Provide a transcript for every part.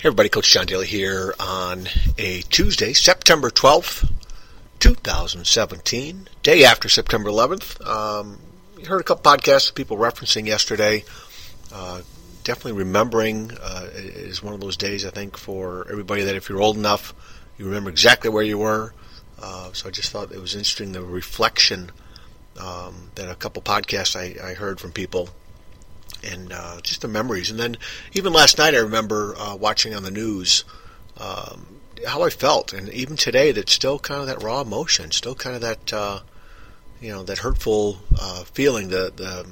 Hey everybody, Coach John Daly here on a Tuesday, September 12th, 2017, day after September 11th. Um, heard a couple podcasts of people referencing yesterday. Uh, definitely remembering uh, is one of those days, I think, for everybody that if you're old enough, you remember exactly where you were. Uh, so I just thought it was interesting the reflection um, that a couple podcasts I, I heard from people and uh, just the memories. And then even last night, I remember uh, watching on the news um, how I felt, and even today, that's still kind of that raw emotion, still kind of that uh, you know that hurtful uh, feeling, the the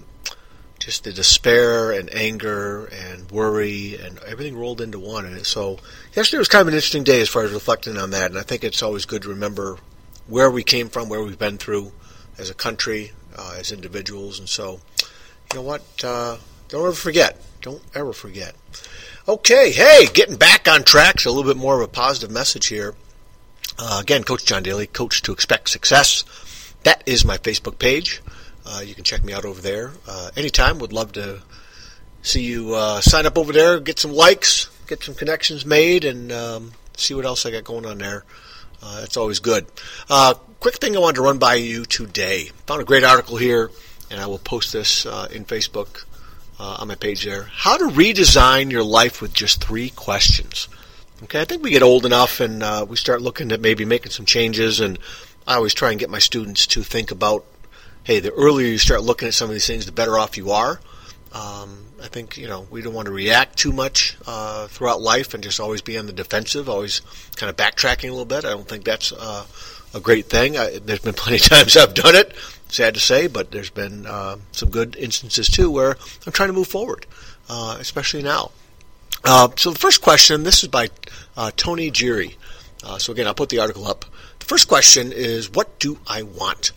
just the despair and anger and worry and everything rolled into one. And so yesterday was kind of an interesting day as far as reflecting on that. And I think it's always good to remember where we came from, where we've been through as a country, uh, as individuals. And so, you know what? Uh, don't ever forget. Don't ever forget. Okay, hey, getting back on track. So a little bit more of a positive message here. Uh, again, Coach John Daly, Coach to Expect Success. That is my Facebook page. Uh, you can check me out over there uh, anytime. Would love to see you uh, sign up over there, get some likes, get some connections made, and um, see what else I got going on there. Uh, that's always good. Uh, quick thing I wanted to run by you today. Found a great article here, and I will post this in Facebook uh, on my page there. How to redesign your life with just three questions. Okay, I think we get old enough and uh, we start looking at maybe making some changes. And I always try and get my students to think about, hey, the earlier you start looking at some of these things, the better off you are. Um, I think you know we don't want to react too much uh, throughout life and just always be on the defensive, always kind of backtracking a little bit. I don't think that's uh, a great thing. I, there's been plenty of times I've done it, sad to say, but there's been uh, some good instances too where I'm trying to move forward, uh, especially now. Uh, so the first question, this is by uh, Tony Geary. Uh, so again, I'll put the article up. The first question is, what do I want?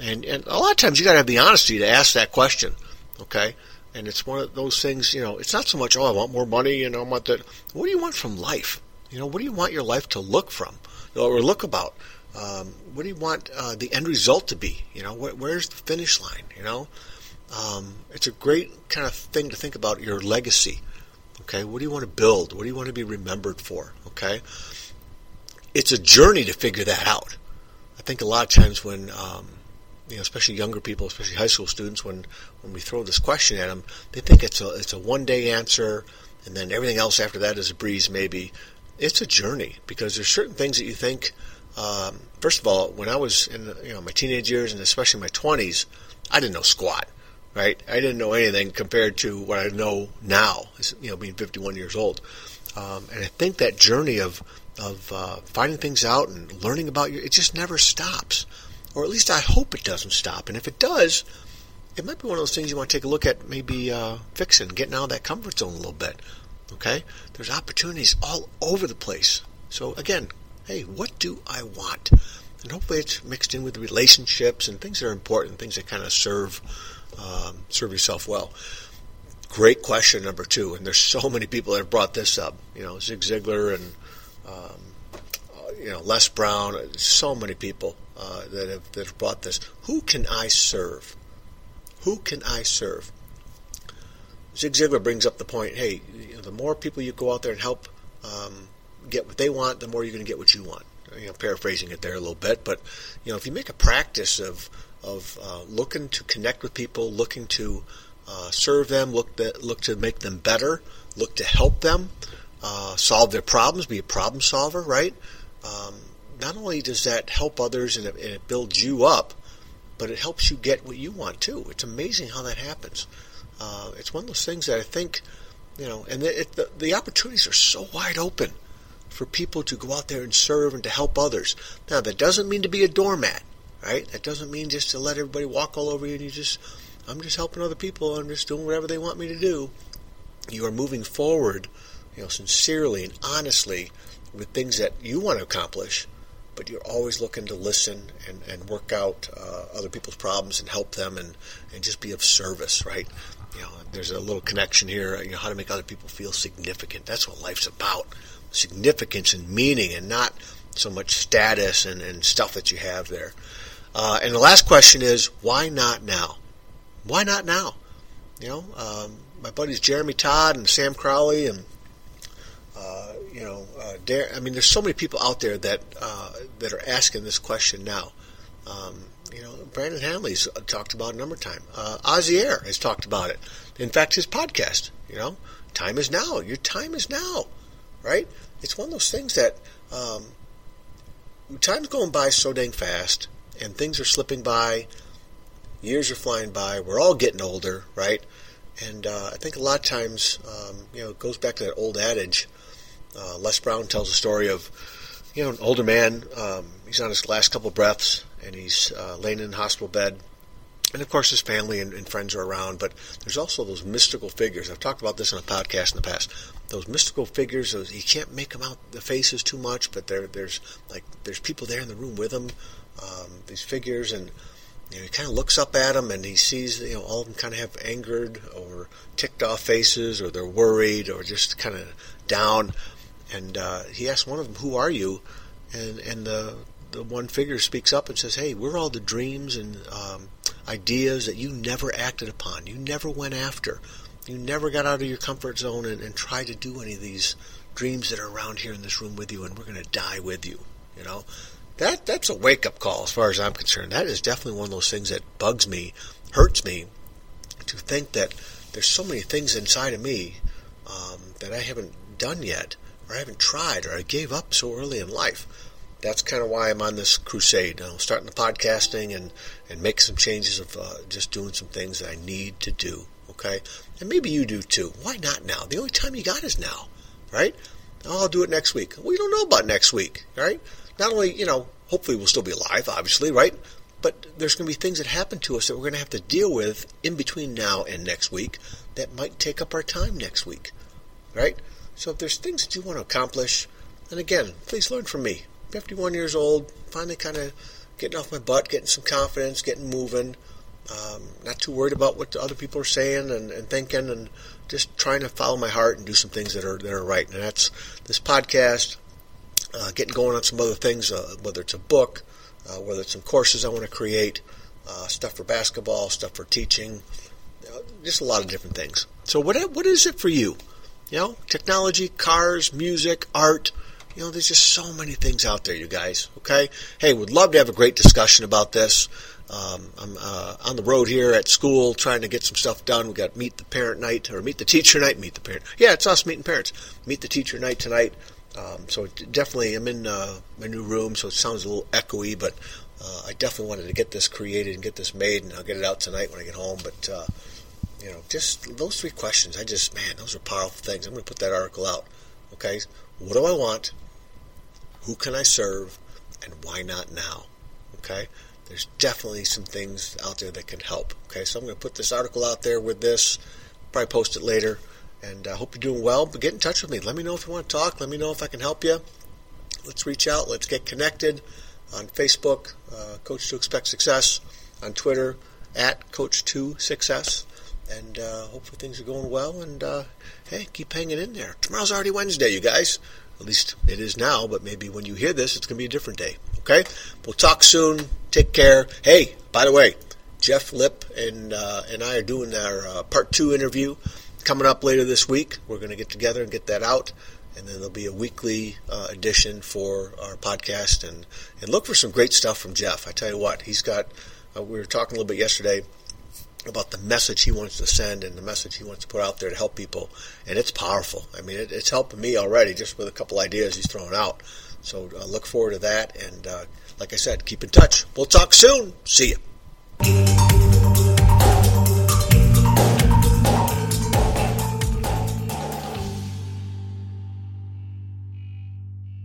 And, and a lot of times you got to have the honesty to ask that question. Okay. And it's one of those things, you know, it's not so much, oh, I want more money and I want that. What do you want from life? You know, what do you want your life to look from or look about? Um, what do you want uh, the end result to be? You know, wh- where's the finish line? You know, um, it's a great kind of thing to think about your legacy. Okay, what do you want to build? What do you want to be remembered for? Okay, it's a journey to figure that out. I think a lot of times when um, you know, especially younger people, especially high school students, when when we throw this question at them, they think it's a it's a one day answer, and then everything else after that is a breeze. Maybe it's a journey because there's certain things that you think um, first of all, when I was in you know my teenage years and especially my twenties, I didn't know squat. Right, I didn't know anything compared to what I know now. You know, being 51 years old, um, and I think that journey of of uh, finding things out and learning about you, it just never stops, or at least I hope it doesn't stop. And if it does, it might be one of those things you want to take a look at, maybe uh, fixing, getting out of that comfort zone a little bit. Okay, there's opportunities all over the place. So again, hey, what do I want? And hopefully it's mixed in with relationships and things that are important, things that kind of serve um, serve yourself well. Great question number two, and there's so many people that have brought this up. You know, Zig Ziglar and um, uh, you know Les Brown. So many people uh, that have that have brought this. Who can I serve? Who can I serve? Zig Ziglar brings up the point. Hey, you know, the more people you go out there and help um, get what they want, the more you're going to get what you want. You know, paraphrasing it there a little bit, but you know, if you make a practice of of uh, looking to connect with people, looking to uh, serve them, look to, look to make them better, look to help them, uh, solve their problems, be a problem solver, right? Um, not only does that help others and it, and it, builds you up, but it helps you get what you want too. It's amazing how that happens. Uh, it's one of those things that I think, you know, and it, the, the opportunities are so wide open for people to go out there and serve and to help others. Now, that doesn't mean to be a doormat, right? That doesn't mean just to let everybody walk all over you and you just, I'm just helping other people, I'm just doing whatever they want me to do. You are moving forward, you know, sincerely and honestly with things that you want to accomplish, but you're always looking to listen and, and work out uh, other people's problems and help them and, and just be of service, right? You know, there's a little connection here, you know, how to make other people feel significant. That's what life's about significance and meaning and not so much status and, and stuff that you have there. Uh, and the last question is, why not now? Why not now? You know, um, my buddies Jeremy Todd and Sam Crowley and uh, you know, uh, dare. I mean, there's so many people out there that uh, that are asking this question now. Um, you know, Brandon Hanley's talked about it a number of times. Uh, has talked about it. In fact, his podcast. You know, time is now. Your time is now, right? It's one of those things that um, time's going by so dang fast, and things are slipping by. Years are flying by. We're all getting older, right? And uh, I think a lot of times, um, you know, it goes back to that old adage. Uh, Les Brown tells a story of, you know, an older man. Um, he's on his last couple breaths, and he's uh, laying in a hospital bed. And of course, his family and, and, friends are around. But there's also those mystical figures. I've talked about this on a podcast in the past. Those mystical figures. Those, you can't make them out the faces too much, but there, there's like there's people there in the room with him. Um, these figures, and you know, he kind of looks up at them and he sees, you know, all of them kind of have angered or ticked off faces or they're worried or just kind of down. And uh, he asks one of them, "Who are you?" And and the the one figure speaks up and says, "Hey, we're all the dreams and um, ideas that you never acted upon. You never went after. You never got out of your comfort zone and, and tried to do any of these dreams that are around here in this room with you, and we're going to die with you." You know, that that's a wake up call as far as I'm concerned. That is definitely one of those things that bugs me, hurts me, to think that there's so many things inside of me um, that I haven't done yet, or I haven't tried, or I gave up so early in life. That's kind of why I'm on this crusade. I'm starting the podcasting and and make some changes of uh, just doing some things that I need to do. Okay, and maybe you do too. Why not now? The only time you got is now, right? I'll do it next week. We don't know about next week, right? not only, you know, hopefully we'll still be alive, obviously, right? But there's going to be things that happen to us that we're going to have to deal with in between now and next week that might take up our time next week, right? So if there's things that you want to accomplish, and again, please learn from me. 51 years old, finally kind of getting off my butt, getting some confidence, getting moving, um, not too worried about what other people are saying and, and thinking, and just trying to follow my heart and do some things that are that are right. And that's this podcast, uh, getting going on some other things, uh, whether it's a book, uh, whether it's some courses I want to create, uh, stuff for basketball, stuff for teaching, just a lot of different things. So what what is it for you? You know, technology, cars, music, art. You know, there's just so many things out there, you guys. Okay. Hey, would love to have a great discussion about this. Um, I'm uh, on the road here at school trying to get some stuff done. We got meet the parent night or meet the teacher night. Meet the parent. Yeah, it's us meeting parents. Meet the teacher night tonight. Um, so definitely, I'm in uh, my new room, so it sounds a little echoey, but uh, I definitely wanted to get this created and get this made, and I'll get it out tonight when I get home. But uh, you know, just those three questions, I just man, those are powerful things. I'm going to put that article out. Okay, what do I want? Who can I serve? And why not now? Okay, there's definitely some things out there that can help. Okay, so I'm going to put this article out there with this. Probably post it later. And I uh, hope you're doing well. But get in touch with me. Let me know if you want to talk. Let me know if I can help you. Let's reach out. Let's get connected on Facebook, uh, Coach to Expect Success, on Twitter, at Coach to Success. And uh, hopefully things are going well. And uh, hey, keep hanging in there. Tomorrow's already Wednesday, you guys. At least it is now, but maybe when you hear this, it's going to be a different day. Okay? We'll talk soon. Take care. Hey, by the way, Jeff Lip and uh, and I are doing our uh, part two interview coming up later this week. We're going to get together and get that out. And then there'll be a weekly uh, edition for our podcast. And, and look for some great stuff from Jeff. I tell you what, he's got, uh, we were talking a little bit yesterday about the message he wants to send and the message he wants to put out there to help people. And it's powerful. I mean, it, it's helping me already just with a couple ideas he's throwing out. So uh, look forward to that. And uh, like I said, keep in touch. We'll talk soon. See you.